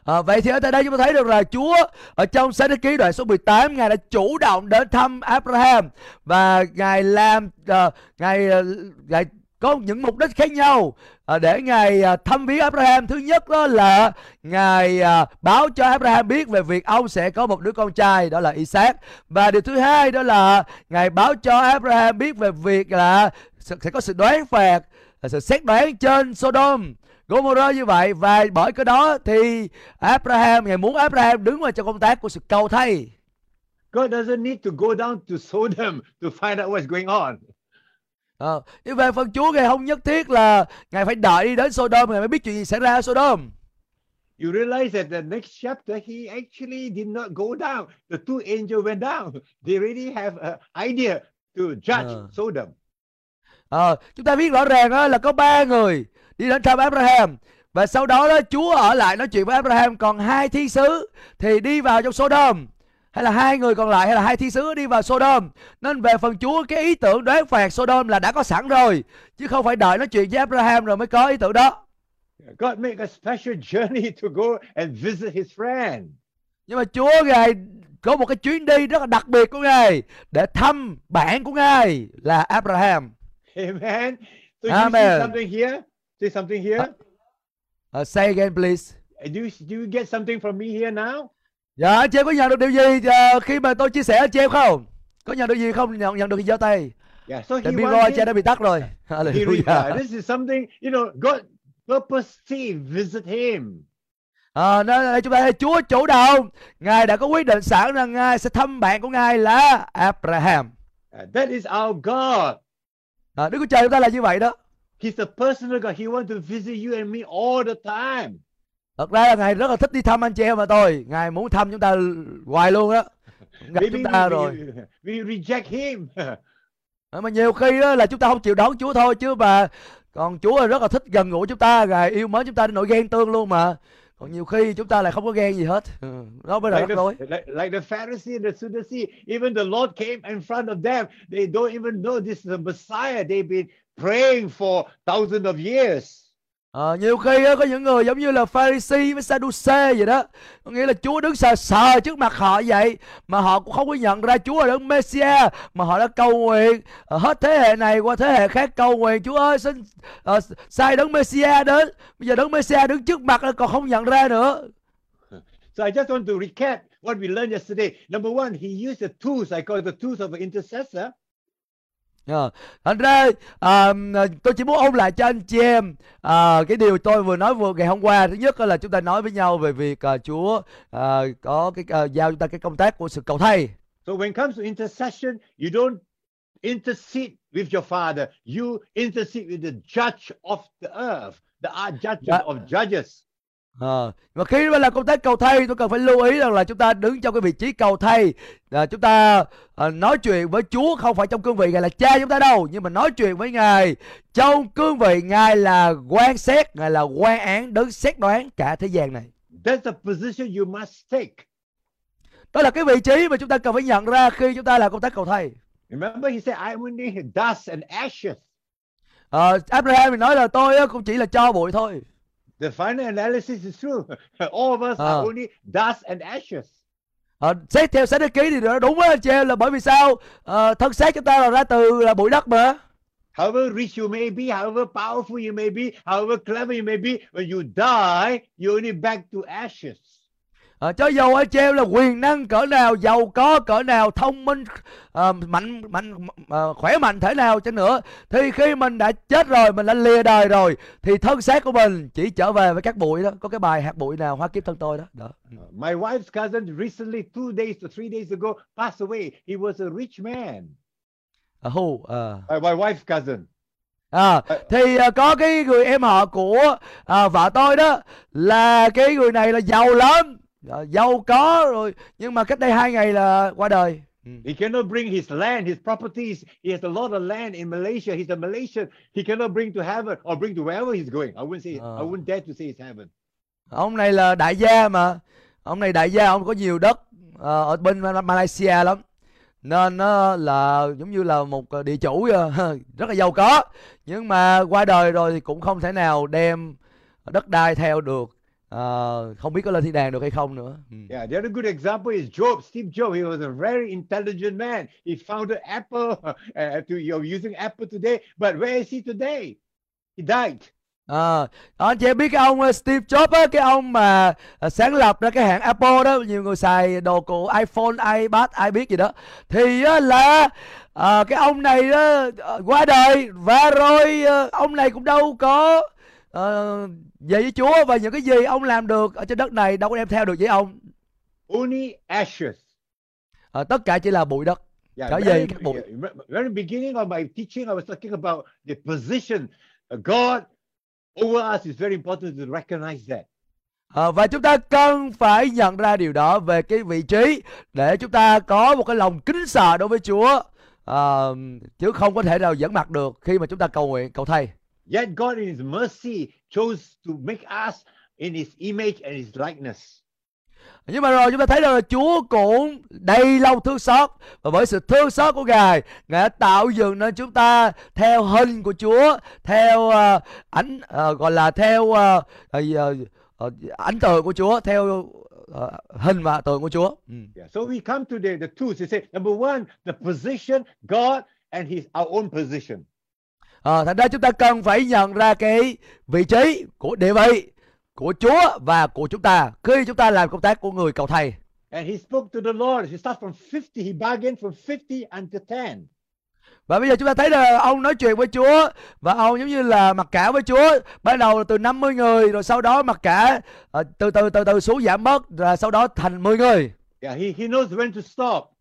À, vậy thì ở tại đây chúng ta thấy được là Chúa ở trong sách Đức Ký đoạn số 18 Ngài đã chủ động đến thăm Abraham và Ngài làm uh, Ngài uh, Ngài có những mục đích khác nhau à, để Ngài à, thăm viếng Abraham. Thứ nhất đó là Ngài à, báo cho Abraham biết về việc ông sẽ có một đứa con trai đó là Isaac. Và điều thứ hai đó là Ngài báo cho Abraham biết về việc là sẽ có sự đoán phạt, à, sự xét đoán trên Sodom. Gomorrah như vậy và bởi cái đó thì Abraham ngài muốn Abraham đứng vào trong công tác của sự cầu thay God doesn't need to go down to Sodom to find out what's going on. Ờ, nhưng về phần Chúa ngài không nhất thiết là ngài phải đợi đi đến Sodom ngài mới biết chuyện gì xảy ra ở Sodom You realize that the next chapter, he actually did not go down. The two angels went down. They already have an idea to judge Uh. Sodom. Ờ, chúng ta biết rõ ràng đó là có ba người đi đến thăm Abraham và sau đó đó Chúa ở lại nói chuyện với Abraham còn hai thiên sứ thì đi vào trong Sodom hay là hai người còn lại hay là hai thiên sứ đi vào Sodom nên về phần Chúa cái ý tưởng đoán phạt Sodom là đã có sẵn rồi chứ không phải đợi nói chuyện với Abraham rồi mới có ý tưởng đó God made a special journey to go and visit his friend. nhưng mà Chúa ngài có một cái chuyến đi rất là đặc biệt của ngài để thăm bạn của ngài là Abraham Amen. So you Amen. see something here? See something here? Uh, say again please Do you, do you get something from me here now? Dạ chị em có nhận được điều gì ờ, khi mà tôi chia sẻ anh chị em không? Có nhận được gì không? Nhận nhận được gì giơ tay. Yeah. So Tại anh chị đã bị tắt rồi. Hallelujah. this is something, you know, God purposely visit him. À, nên là chúng ta thấy Chúa chủ động. Ngài đã có quyết định sẵn rằng Ngài sẽ thăm bạn của Ngài là Abraham. Uh, that is our God. À, Đức Chúa Trời chúng ta là như vậy đó. He's a personal God. He wants to visit you and me all the time. Thật ra là Ngài rất là thích đi thăm anh chị em mà tôi. Ngài muốn thăm chúng ta hoài luôn đó. gặp Maybe chúng ta we, rồi we, we reject him. Mà nhiều khi đó là chúng ta không chịu đón Chúa thôi chứ mà còn Chúa là rất là thích gần gũi chúng ta ngài yêu mến chúng ta đến nỗi ghen tương luôn mà còn nhiều khi chúng ta lại không có ghen gì hết ừ. đó mới là like, rắc the, like, like the Pharisee and the Sadducee, even the Lord came in front of them. They don't even know this is the Messiah. They've been praying for thousands of years. À, nhiều khi á, có những người giống như là Pharisee với Sadducee vậy đó. Có nghĩa là Chúa đứng sờ sờ trước mặt họ vậy mà họ cũng không có nhận ra Chúa là đấng Messiah mà họ đã cầu nguyện. À, hết thế hệ này qua thế hệ khác cầu nguyện Chúa ơi xin à, sai đấng Messiah đến. Bây giờ đấng Messiah đứng trước mặt còn không nhận ra nữa. So I just want to recap what we learned yesterday. Number one, he used the tools, I call it the tools of an intercessor. Ờ, thành ra à, tôi chỉ muốn ôn lại cho anh chị em à, cái điều tôi vừa nói vừa ngày hôm qua thứ nhất là chúng ta nói với nhau về việc à, Chúa à, có cái à, giao chúng ta cái công tác của sự cầu thay So when it comes to intercession, you don't intercede with your father. You intercede with the judge of the earth, the uh, judge Yeah. of judges. Ờ, và khi mà làm công tác cầu thay tôi cần phải lưu ý rằng là chúng ta đứng trong cái vị trí cầu thay à, chúng ta à, nói chuyện với Chúa không phải trong cương vị ngài là cha chúng ta đâu nhưng mà nói chuyện với ngài. Trong cương vị ngài là quan xét ngài là quan án đứng xét đoán cả thế gian này. That's the position you must take. đó là cái vị trí mà chúng ta cần phải nhận ra khi chúng ta làm công tác cầu thay Remember, he said, I only dust and ashes. Ờ, Abraham thì nói là tôi cũng chỉ là cho bụi thôi The final analysis is true. All of us are Ah. only dust and ashes. Ờ, xét theo sách ký thì nó đúng á anh chị em là bởi vì sao Ờ, thân xác chúng ta là ra từ là bụi đất mà However rich you may be, however powerful you may be, however clever you may be, when you die, you only back to ashes. Ờ, cho dầu chị em là quyền năng cỡ nào giàu có cỡ nào thông minh ờ, mạnh mạnh ờ, khỏe mạnh thể nào chăng nữa thì khi mình đã chết rồi mình đã lìa đời rồi thì thân xác của mình chỉ trở về với các bụi đó có cái bài hạt bụi nào hoa kiếp thân tôi đó đó Uh, My wife's cousin recently, two days or three days ago, passed away. He was a rich man. Ờ, who ờ. Uh, my wife's cousin. À, thì à, có cái người em họ của à, vợ tôi đó là cái người này là giàu lắm à, giàu có rồi nhưng mà cách đây hai ngày là qua đời Ừ. He cannot bring his land, his properties. He has a lot of land in Malaysia. He's a Malaysian. He cannot bring to heaven or bring to wherever he's going. I wouldn't say. I Ah. wouldn't dare to say it's heaven. ông này là đại gia mà ông này đại gia ông có nhiều đất ờ, ở bên Ma- Malaysia lắm nên nó là giống như là một ờ, địa chủ rất là giàu có nhưng mà qua đời rồi thì cũng không thể nào đem đất đai theo được Ờ, không biết có lên thiên đàng được hay không nữa Ừ. Yeah, the other good example is Job. Steve Jobs. He was a very intelligent man. He founded Apple. Uh, to you're using Apple today, but where is he today? He died. À, anh chị biết cái ông ờ, Steve Jobs á, cái ông mà sáng lập ra cái hãng Apple đó, nhiều người xài đồ của iPhone, iPad, ai biết gì đó. Thì á, là ờ, cái ông này đó qua đời và rồi ông này cũng đâu có ờ, về với Chúa và những cái gì ông làm được ở trên đất này đâu có đem theo được với ông. Only ashes. Ờ, tất cả chỉ là bụi đất. Yeah, Trở về các bụi. very beginning of my teaching, I was talking about the position. Uh, God over us is very important to recognize that. Ờ, và chúng ta cần phải nhận ra điều đó về cái vị trí để chúng ta có một cái lòng kính sợ đối với Chúa Ờ, chứ không có thể nào dẫn mặt được khi mà chúng ta cầu nguyện cầu thay. Yet God, in His mercy, chose to make us in His image and His likeness. Nhưng mà rồi chúng ta thấy rằng là Chúa cũng đầy lòng thương xót và bởi sự thương xót của Ngài, Ngài đã tạo dựng nên chúng ta theo hình của Chúa, theo ờ, ảnh ờ, gọi là theo ờ, ờ, ờ, ảnh tượng của Chúa, theo ờ, hình và tượng của Chúa. Ừ. Yeah. So we come to the, tools. They say, number one, the position, God and His our own position. Ờ, thành ra chúng ta cần phải nhận ra cái vị trí của địa vị của Chúa và của chúng ta khi chúng ta làm công tác của người cầu thầy. And he spoke to the Lord. He started from 50. He bargained from 50 unto 10. Và bây giờ chúng ta thấy là ông nói chuyện với Chúa và ông giống như là mặc cả với Chúa. Ban đầu là từ 50 người rồi sau đó mặc cả ờ, từ từ từ từ xuống giảm bớt rồi sau đó thành 10 người. Yeah, he, he knows when to stop.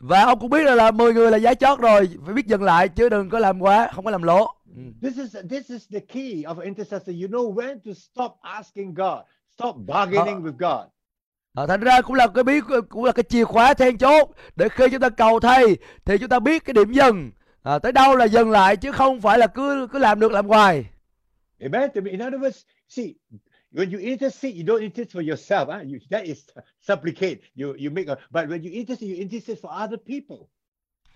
Và ông cũng biết là, là 10 người là giá chót rồi, phải biết dừng lại chứ đừng có làm quá, không có làm lỗ. Ừ. This is this is the key of an intercessor. You know when to stop asking God, stop bargaining with God. à, thành ra cũng là cái bí cũng là cái chìa khóa then chốt để khi chúng ta cầu thay thì chúng ta biết cái điểm dừng à, tới đâu là dừng lại chứ không phải là cứ cứ làm được làm hoài Amen. In other words, see, when you intercede, you don't intercede for yourself. Huh? You, that is supplicate. You you make a. But when you intercede, you intercede for other people.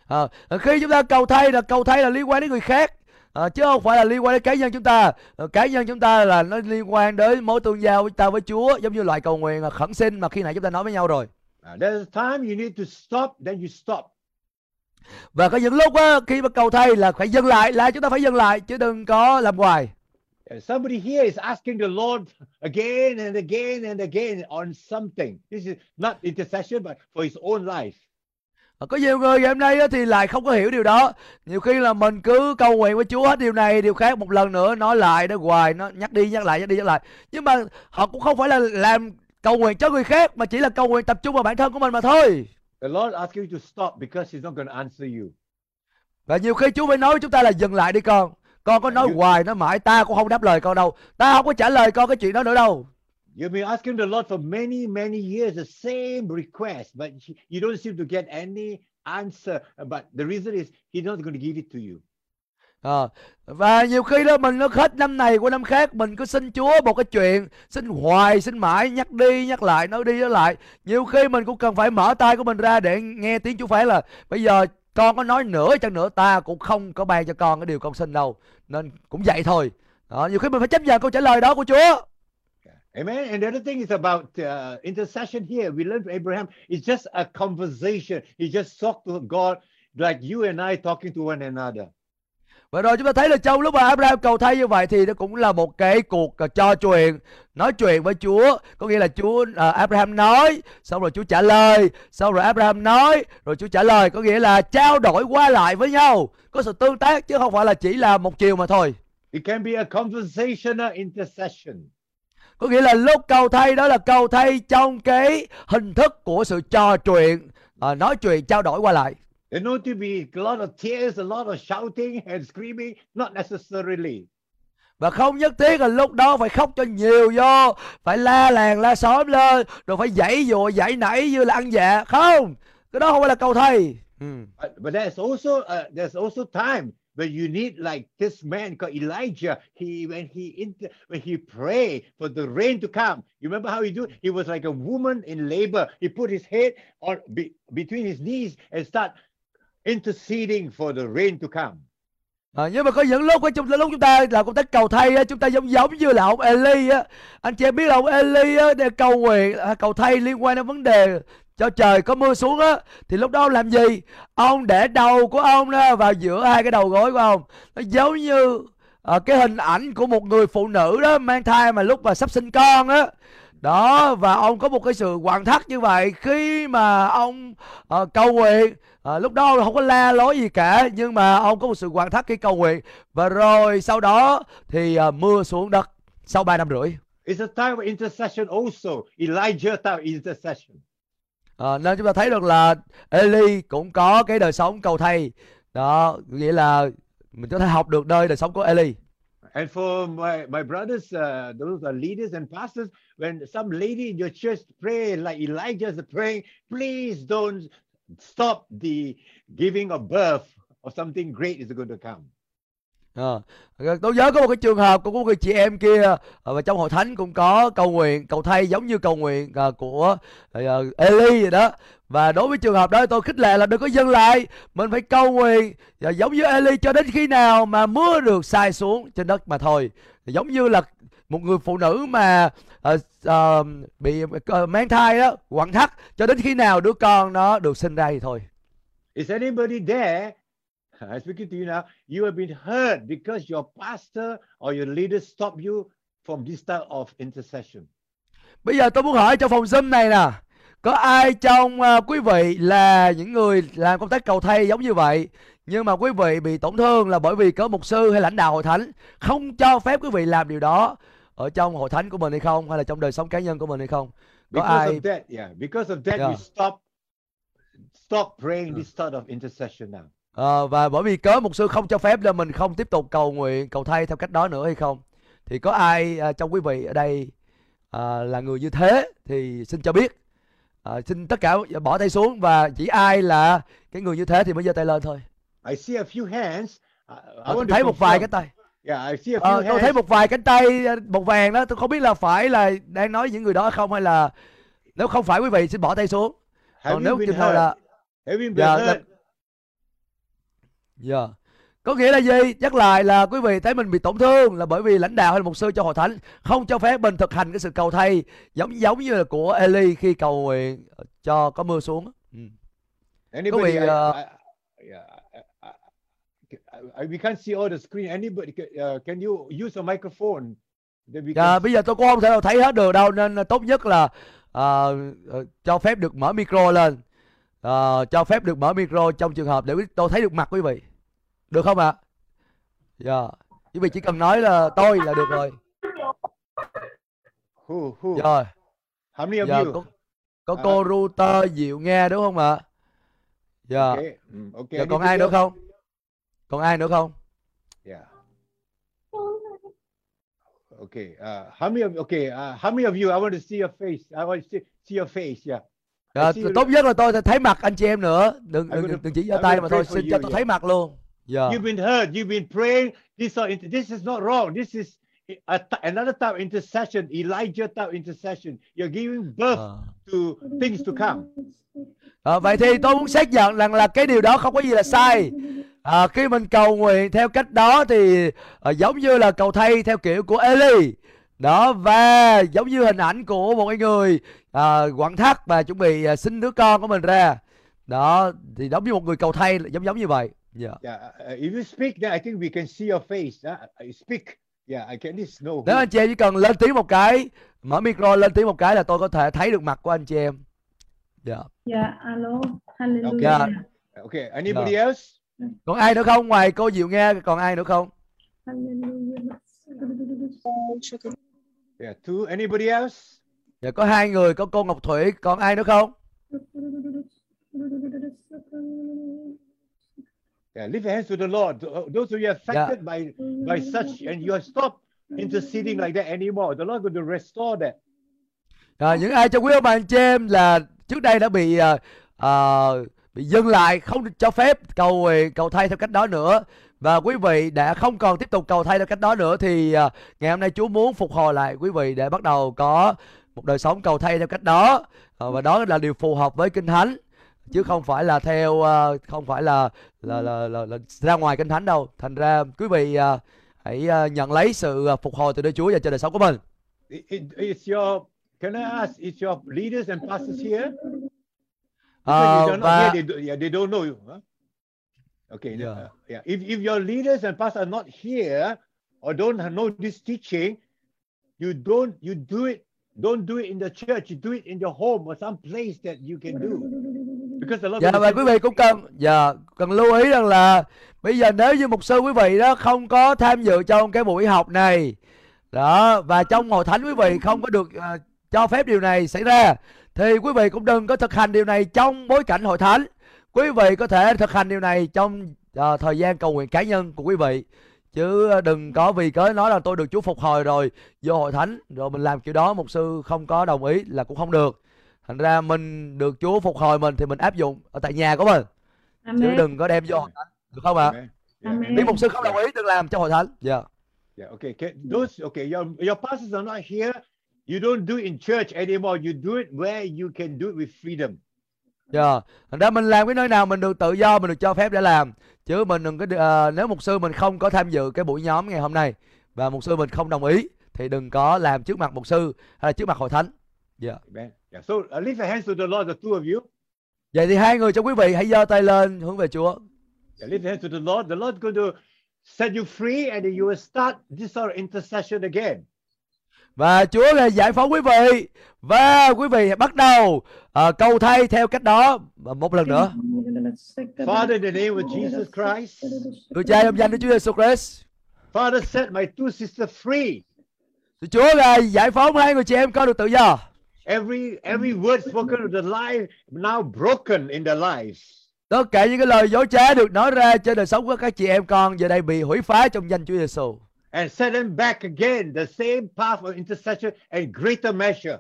à, khi chúng ta cầu thay là cầu thay là liên quan đến người khác à, chứ không phải là liên quan đến cá nhân chúng ta à, cá nhân chúng ta là nó liên quan đến mối tương giao của ta với Chúa giống như loại cầu nguyện là khẩn xin mà khi nãy chúng ta nói với nhau rồi Uh, there's a time you need to stop, then you stop. và có những lúc á, khi mà cầu thay là phải dừng lại là chúng ta phải dừng lại chứ đừng có làm hoài Somebody here is asking the Lord again and again and again on something. This is not intercession, but for his own life. À, có nhiều người ngày hôm nay thì lại không có hiểu điều đó nhiều khi là mình cứ cầu nguyện với Chúa hết điều này điều khác một lần nữa nói lại nó hoài nó nhắc đi nhắc lại nhắc đi nhắc lại nhưng mà họ cũng không phải là làm cầu nguyện cho người khác mà chỉ là cầu nguyện tập trung vào bản thân của mình mà thôi The Lord asks you to stop because he's not going to answer you. và nhiều khi Chúa phải nói với chúng ta là dừng lại đi con con có nói Như- hoài nói mãi ta cũng không đáp lời con đâu ta không có trả lời con cái chuyện đó nữa đâu You've been asking the Lord for many, many years the same request, but you don't seem to get any answer. But the reason is He's not going to give it to you. Ờ, và nhiều khi đó mình nó hết năm này qua năm khác mình cứ xin Chúa một cái chuyện xin hoài xin mãi nhắc đi nhắc lại nói đi nói lại nhiều khi mình cũng cần phải mở tay của mình ra để nghe tiếng Chúa phán là bây giờ con có nói nữa chăng nữa ta cũng không có ban cho con cái điều con xin đâu nên cũng vậy thôi đó, nhiều khi mình phải chấp nhận câu trả lời đó của Chúa Amen. And the other thing is about uh, intercession here. We learned from Abraham, it's just a conversation. He just talked to God like you and I talking to one another. Và rồi chúng ta thấy là trong lúc mà Abraham cầu thay như vậy thì nó cũng là một cái cuộc uh, trò chuyện, nói chuyện với Chúa. Có nghĩa là Chúa uh, Abraham nói, xong rồi Chúa trả lời, xong rồi Abraham nói, rồi Chúa trả lời. Có nghĩa là trao đổi qua lại với nhau, có sự tương tác chứ không phải là chỉ là một chiều mà thôi. It can be a conversational intercession. Có nghĩa là lúc cầu thay đó là cầu thay trong cái hình thức của sự trò chuyện, uh, nói chuyện trao đổi qua lại. There not to be a lot of tears, a lot of shouting and screaming, not necessarily. Và không nhất thiết là lúc đó phải khóc cho nhiều vô Phải la làng la xóm lên Rồi phải dãy dụa dãy nảy như là ăn dạ Không Cái đó không phải là cầu thầy ừ. But, but there's also uh, there's also time when you need like this man called Elijah. He when he inter, when he prayed for the rain to come. You remember how he do? He was like a woman in labor. He put his head on be, between his knees and start interceding for the rain to come. à, Nhưng mà có những lúc ở trong lúc chúng ta làm công tác cầu thay á, Chúng ta giống giống như là ông Eli á. Anh chị biết là ông Eli á, để cầu nguyện à, Cầu thay liên quan đến vấn đề cho trời có mưa xuống á. Thì lúc đó ông làm gì? Ông để đầu của ông đó vào giữa hai cái đầu gối của ông. Nó giống như à, cái hình ảnh của một người phụ nữ đó mang thai mà lúc mà sắp sinh con á đó và ông có một cái sự quặn thắt như vậy khi mà ông ờ, cầu nguyện. Ờ, lúc đó ông không có la lối gì cả nhưng mà ông có một sự quặn thắt khi cầu nguyện. Và rồi sau đó thì ờ, mưa xuống đất sau ba năm rưỡi. It's a time of intercession also. Elijah time intercession. Ờ, nên chúng ta thấy được là Eli cũng có cái đời sống cầu thay. Đó nghĩa là mình có thể học được nơi đời sống của Eli And for my, my brothers, uh, those are leaders and pastors, when some lady in your church pray like Elijah is praying, please don't stop the giving of birth or something great is going to come. Ờ. ờ, tôi nhớ có một cái trường hợp của một người chị em kia ờ, và trong hội thánh cũng có cầu nguyện cầu thay giống như cầu nguyện à, của à, Eli vậy đó. Và đối với trường hợp đó tôi khích lệ là đừng có dừng lại. Mình phải cầu nguyện ờ, giống như Eli cho đến khi nào mà mưa được sai xuống trên đất mà thôi. Giống như là một người phụ nữ mà ờ, ờ, bị ờ, mang thai đó quặn thắt cho đến khi nào đứa con nó được sinh ra thì thôi. Is anybody there? I'm speaking to you now. You have been hurt because your pastor or your leader stopped you from this type of intercession. Bây giờ tôi muốn hỏi trong phòng Zoom này nè Có ai trong à, quý vị là những người làm công tác cầu thay giống như vậy Nhưng mà quý vị bị tổn thương là bởi vì có mục sư hay lãnh đạo hội thánh Không cho phép quý vị làm điều đó Ở trong hội thánh của mình hay không Hay là trong đời sống cá nhân của mình hay không Có Because ai of that, yeah. Because of that, Yeah. you stop stop praying this sort of intercession now. Ờ, Và bởi vì cớ mục sư không cho phép là mình không tiếp tục cầu nguyện Cầu thay theo cách đó nữa hay không Thì có ai à, trong quý vị ở đây à, là người như thế Thì xin cho biết À, xin tất cả bỏ tay xuống và chỉ ai là cái người như thế thì mới giơ tay lên thôi. I see a few hands. I, I À, tôi thấy một vài cái tay. Yeah, I see a few Ờ, tôi thấy hands. một vài cánh tay ờ, một vàng đó tôi không biết là phải là đang nói những người đó không hay là nếu không phải quý vị xin bỏ tay xuống Have còn nếu nào hurt? là Have you been Dạ. Có nghĩa là gì? Nhắc lại là quý vị thấy mình bị tổn thương là bởi vì lãnh đạo hay là mục sư cho hội thánh không cho phép mình thực hành cái sự cầu thay giống giống như là của Eli khi cầu nguyện cho có mưa xuống. Ừ. Anybody? vị, I, ờ, I, yeah, we can't see all the screen. Anybody? Uh, can you use a microphone? Dạ, can bây giờ tôi cũng không thể nào thấy hết được đâu nên tốt nhất là ờ, cho phép được mở micro lên. Ờ, cho phép được mở micro trong trường hợp để tôi thấy được mặt quý vị. Được không ạ? Dạ. Quý vị chỉ cần nói là tôi là được rồi. Rồi. How many of Dạ, you? có, có À. cô router Diệu nghe đúng không ạ? Dạ. Okay. Mm, okay. Dạ, còn ai nữa không? Còn ai nữa không? Yeah. Okay. Uh, how many of okay? Uh, how many of you? I want to see your face. I want to see, see your face. Yeah. You- tốt nhất là tôi sẽ thấy mặt anh chị em nữa. Đừng đừng, gonna- đừng chỉ giơ tay mà for xin cho tôi yeah. thấy mặt luôn. Dạ. You've been hurt. You've been praying. This inter- this is not wrong. This is a another type of intercession. Elijah type of intercession. You're giving birth Ờ. to things to come. Ờ, vậy thì tôi muốn xác nhận rằng là cái điều đó không có gì là sai. À, khi mình cầu nguyện theo cách đó thì ờ, giống như là cầu thay theo kiểu của Eli. Đó và giống như hình ảnh của một cái người à, quặn thắt và chuẩn bị à, sinh đứa con của mình ra. Đó thì giống như một người cầu thay giống giống như vậy. Dạ. Yeah. Uh, if you speak, then I think we can see your face. Uh, I speak. Yeah. I can least know. Nếu anh chị em chỉ cần lên tiếng một cái, mở micro lên tiếng một cái là tôi có thể thấy được mặt của anh chị em. Dạ. Dạ, alo, hallelujah. Okay. Okay. Anybody else? Còn ai nữa không? Ngoài cô Diệu nghe còn ai nữa không? Hallelujah. Yeah. Two. Anybody else? Dạ có hai người, có cô Ngọc Thủy, còn ai nữa không? Yeah. Lift your hands to the Lord. Th- Those of you affected by by such, and you have stopped interceding like that anymore. The Lord going to restore that. À, những ai trong quý ông bà anh chị em là trước đây đã bị à, bị dừng lại không được cho phép cầu cầu thay theo cách đó nữa và quý vị đã không còn tiếp tục cầu thay theo cách đó nữa thì à, ngày hôm nay Chúa muốn phục hồi lại quý vị để bắt đầu có một đời sống cầu thay theo cách đó à, và đó là điều phù hợp với kinh thánh chứ không phải là theo à, không phải là là, là, là, là ra ngoài kinh thánh đâu thành ra quý vị à, hãy nhận lấy sự phục hồi từ Đức Chúa và cho đời sống của mình it's your. Can I ask? Is your leaders and pastors here? Because not và here, they, do, yeah, they don't know you. Huh? Okay. Yeah. uh, yeah. If, if your leaders and pastors are not here or don't know this teaching, you don't you do it. Don't do it in the church. Do it in your home or some place that you can do. Because the Lord. Dạ và quý vị cũng cần dạ cần lưu ý rằng là bây giờ nếu như mục sư quý vị đó không có tham dự trong cái buổi học này đó và trong hội thánh quý vị không có được à, cho phép điều này xảy ra thì quý vị cũng đừng có thực hành điều này trong bối cảnh hội thánh quý vị có thể thực hành điều này trong à, thời gian cầu nguyện cá nhân của quý vị chứ đừng có vì cớ nói là tôi được Chúa phục hồi rồi vô hội thánh rồi mình làm kiểu đó mục sư không có đồng ý là cũng không được thành ra mình được Chúa phục hồi mình thì mình áp dụng ở tại nhà của mình chứ Amen. đừng có đem vô hội thánh được không ạ. Yeah, Amen. nếu mục sư không đồng ý đừng làm cho hội thánh dạ Yeah, okay. Can, those okay, your your pastors are not here. You don't do it in church anymore. You do it where you can do it with freedom. dạ thành ra mình làm cái nơi nào mình được tự do mình được cho phép để làm chứ mình đừng có ờ, nếu mục sư mình không có tham dự cái buổi nhóm ngày hôm nay và mục sư mình không đồng ý thì đừng có làm trước mặt mục sư hay là trước mặt hội thánh dạ Amen. Yeah. So uh, lift your hands to the Lord, the two of you. vậy thì hai người trong quý vị hãy giơ tay lên hướng về Chúa Yeah, lift your hands to the Lord. The Lord's going to set you free, and you will start this sort of intercession again. và Chúa là giải phóng quý vị và quý vị bắt đầu ờ, cầu thay theo cách đó một lần nữa Father, in the name of Jesus Christ, Thưa cha trong danh Đức Chúa Giêsu Christ Father, set my two sisters free. Thưa Chúa là giải phóng hai người chị em con được tự do Every every word spoken of the lie now broken in their lives. Tất cả những cái lời dối trá được nói ra trên đời sống của các chị em con giờ đây bị hủy phá trong danh Chúa Giêsu. and set them back again, the same path of intercession and greater measure.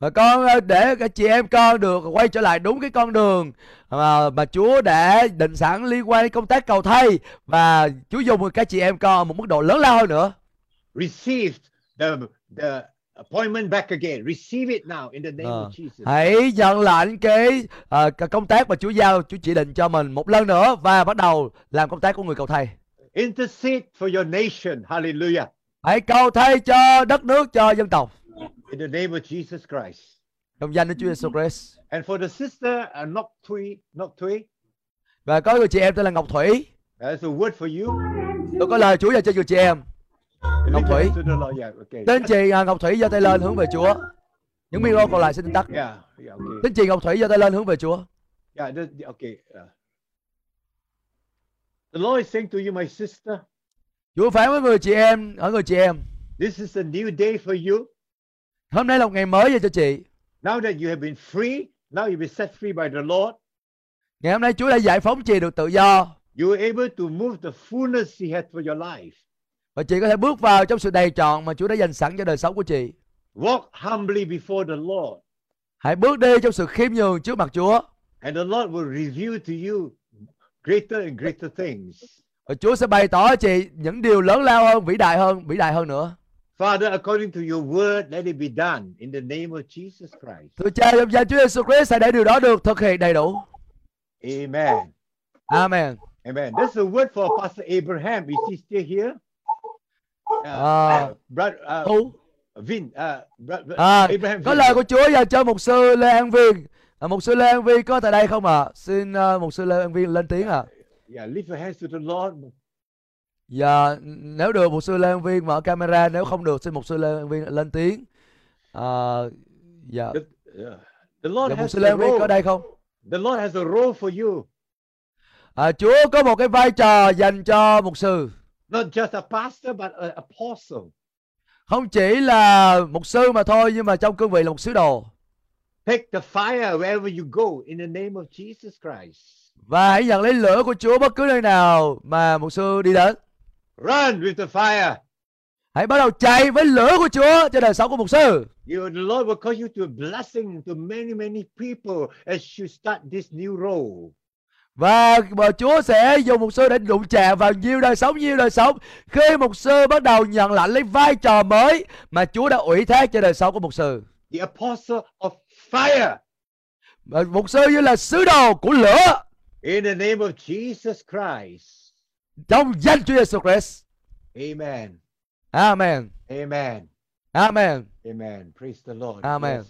Và con ờ, để các chị em con được quay trở lại đúng cái con đường mà mà Chúa đã định sẵn liên quan đến công tác cầu thay và Chúa dùng các chị em con một mức độ lớn lao hơn nữa. Receive the, the appointment back again. Receive it now in the name Ờ, of Jesus. Hãy nhận lãnh cái ờ, cái công tác mà Chúa giao, Chúa chỉ định cho mình một lần nữa và bắt đầu làm công tác của người cầu thay. Intercede for your nation. Hallelujah. Hãy cầu thay cho đất nước, cho dân tộc. In the name of Jesus Christ. Trong danh Đức Chúa Giêsu Christ. And for the sister, uh, Nok Tui, Nok Tui, Và có người chị em tên là Ngọc Thủy. that's a word for you. Tôi có lời Chúa dành cho người chị em. Lord. Yeah, okay. Tên chị à, Ngọc Thủy giơ tay lên hướng về Chúa. Những micro còn lại tắt. Yeah, yeah, okay. Tên chị Ngọc Thủy giơ tay lên hướng về Chúa. Yeah, okay. The Lord is saying to you, my sister, Chúa phán với người chị em, ở người chị em. this is a new day for you. Hôm nay là một ngày mới dành cho chị. Now that you have been free, now you've been set free by the Lord. Ngày hôm nay Chúa đã giải phóng chị được tự do. You are able to move the fullness He had for your life. Và chị có thể bước vào trong sự đầy trọn mà Chúa đã dành sẵn cho đời sống của chị. Walk humbly before the Lord, Hãy bước đi trong sự khiêm nhường trước mặt Chúa. and the Lord will reveal to you greater and greater things. Và Chúa sẽ bày tỏ cho chị những điều lớn lao hơn, vĩ đại hơn, vĩ đại hơn nữa. Father, according to your word, let it be done in the name of Jesus Christ. Thưa cha trong danh Chúa Giêsu Christ hãy để điều đó được thực hiện đầy đủ. Amen. Amen. Amen. That's a word for Pastor Abraham. Is he still here? Uh, Ah. uh, brother, uh, Thu. Vin, uh, bro- bro- À, Abraham. có Vin. lời của Chúa dành cho mục sư Lê An Viên. À, mục sư Lê An Viên có tại đây không ạ? Xin uh, mục sư Lê An Viên lên tiếng ạ. Yeah, lift your hands to the Lord. Dạ, nếu được mục sư Lê An Viên mở camera, nếu không được xin mục sư Lê An Viên lên tiếng. À, dạ, The, yeah. the Lord dạ mục sư Lê An Viên có đây không? The Lord has a role for you. À, Chúa có một cái vai trò dành cho mục sư. Not just a pastor, but an apostle. Không chỉ là mục sư mà thôi, nhưng mà trong cương vị là một sứ đồ. Take the fire wherever you go in the name of Jesus Christ. Và hãy nhận lấy lửa của Chúa bất cứ nơi nào mà mục sư đi đến. Run with the fire. Hãy bắt đầu chạy với lửa của Chúa cho đời sống của mục sư. You, the Lord will call you to a blessing to many, many people as you start this new role. Và mà Chúa sẽ dùng mục sư để đụng chạm vào nhiều đời sống, nhiều đời sống. Khi mục sư bắt đầu nhận lãnh lấy vai trò mới mà Chúa đã ủy thác cho đời sống của mục sư. The apostle of fire Và mục sư như là sứ đồ của lửa in the name of Jesus Christ. Trong danh Chúa Giêsu Christ. Amen. Amen. Amen. Amen. Amen. Praise the Lord. Amen. Yes.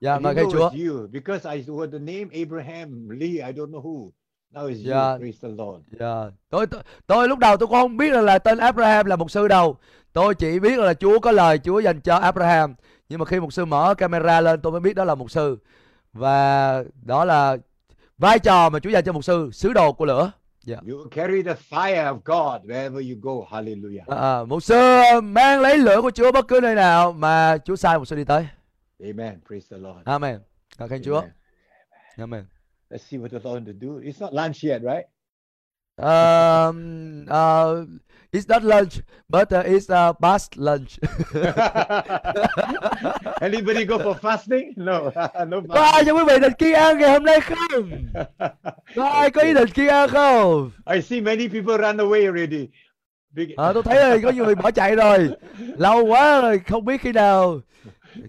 I mời didn't khen know Chúa. you because I heard the name Abraham Lee. I don't know who. Now it's Yeah. you. Praise the Lord. Dạ. Tôi, tôi tôi lúc đầu tôi cũng không biết là, là tên Abraham là mục sư đâu. Tôi chỉ biết là Chúa có lời Chúa dành cho Abraham. Nhưng mà khi mục sư mở camera lên tôi mới biết đó là mục sư. Và đó là vai trò mà Chúa dành cho mục sư, sứ đồ của lửa. Dạ. You carry the fire of God wherever you go. Hallelujah. À, à, mục sư mang lấy lửa của Chúa bất cứ nơi nào mà Chúa sai mục sư đi tới. Amen. Praise the Lord. Amen. Cảm khen Chúa. Amen. Amen. Let's see what the Lord to do. It's not lunch yet, right? Um, uh, it's not lunch, but uh, it's uh, past lunch. Anybody go for fasting? No, no Có ai fasting. cho quý vị định kiêng ăn ngày hôm nay không? Có ai có ý định kiêng ăn không? I see many people run away already. Big- À, tôi thấy là có nhiều người bỏ chạy rồi. Lâu quá rồi, không biết khi nào.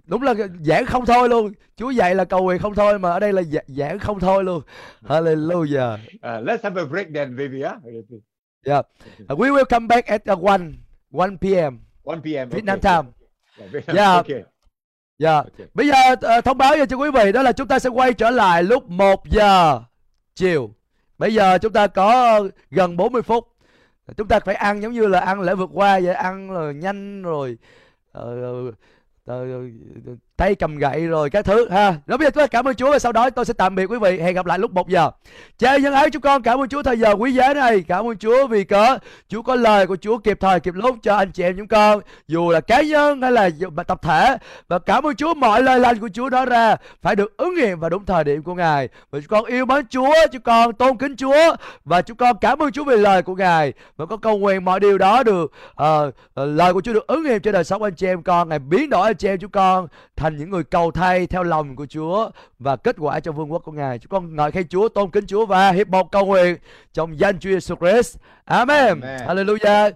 Đúng là giảng không thôi luôn. Chúa dạy là cầu nguyện không thôi mà ở đây là gi- giảng không thôi luôn. Hallelujah. Uh, let's have a break then, baby. Huh? Yeah. Uh, we will come back at uh, 1 1 p.m. 1 p.m. Vietnam okay. time. Yeah, Vietnam- Yeah. Okay. Dạ. Okay. Bây giờ ờ, thông báo cho quý vị đó là chúng ta sẽ quay trở lại lúc 1 giờ chiều. Bây giờ chúng ta có gần 40 phút. Chúng ta phải ăn giống như là ăn lễ vượt qua vậy, ăn rồi nhanh rồi ờ, Da, da, da, tay cầm gậy rồi các thứ ha. Rồi bây giờ chúng ta cảm ơn Chúa và sau đó tôi sẽ tạm biệt quý vị. Hẹn gặp lại lúc 1 giờ. Cha nhân ái chúng con. Cảm ơn Chúa thời giờ quý giá này. Cảm ơn Chúa vì có Chúa có lời của Chúa kịp thời kịp lúc cho anh chị em chúng con. Dù là cá nhân hay là tập thể. Và cảm ơn Chúa mọi lời lành của Chúa nói ra. Phải được ứng nghiệm vào đúng thời điểm của Ngài. Và chúng con yêu mến Chúa. Chúng con tôn kính Chúa. Và chúng con cảm ơn Chúa vì lời của Ngài. Và con cầu nguyện mọi điều đó được uh, lời của Chúa được ứng nghiệm trên đời sống anh chị em con. Ngài biến đổi anh chị em chúng con thành thành những người cầu thay theo lòng của Chúa và kết quả cho vương quốc của Ngài. Chúng con ngợi khen Chúa, tôn kính Chúa và hiệp một cầu nguyện trong danh Chúa Jesus Christ. Amen. Amen. Hallelujah.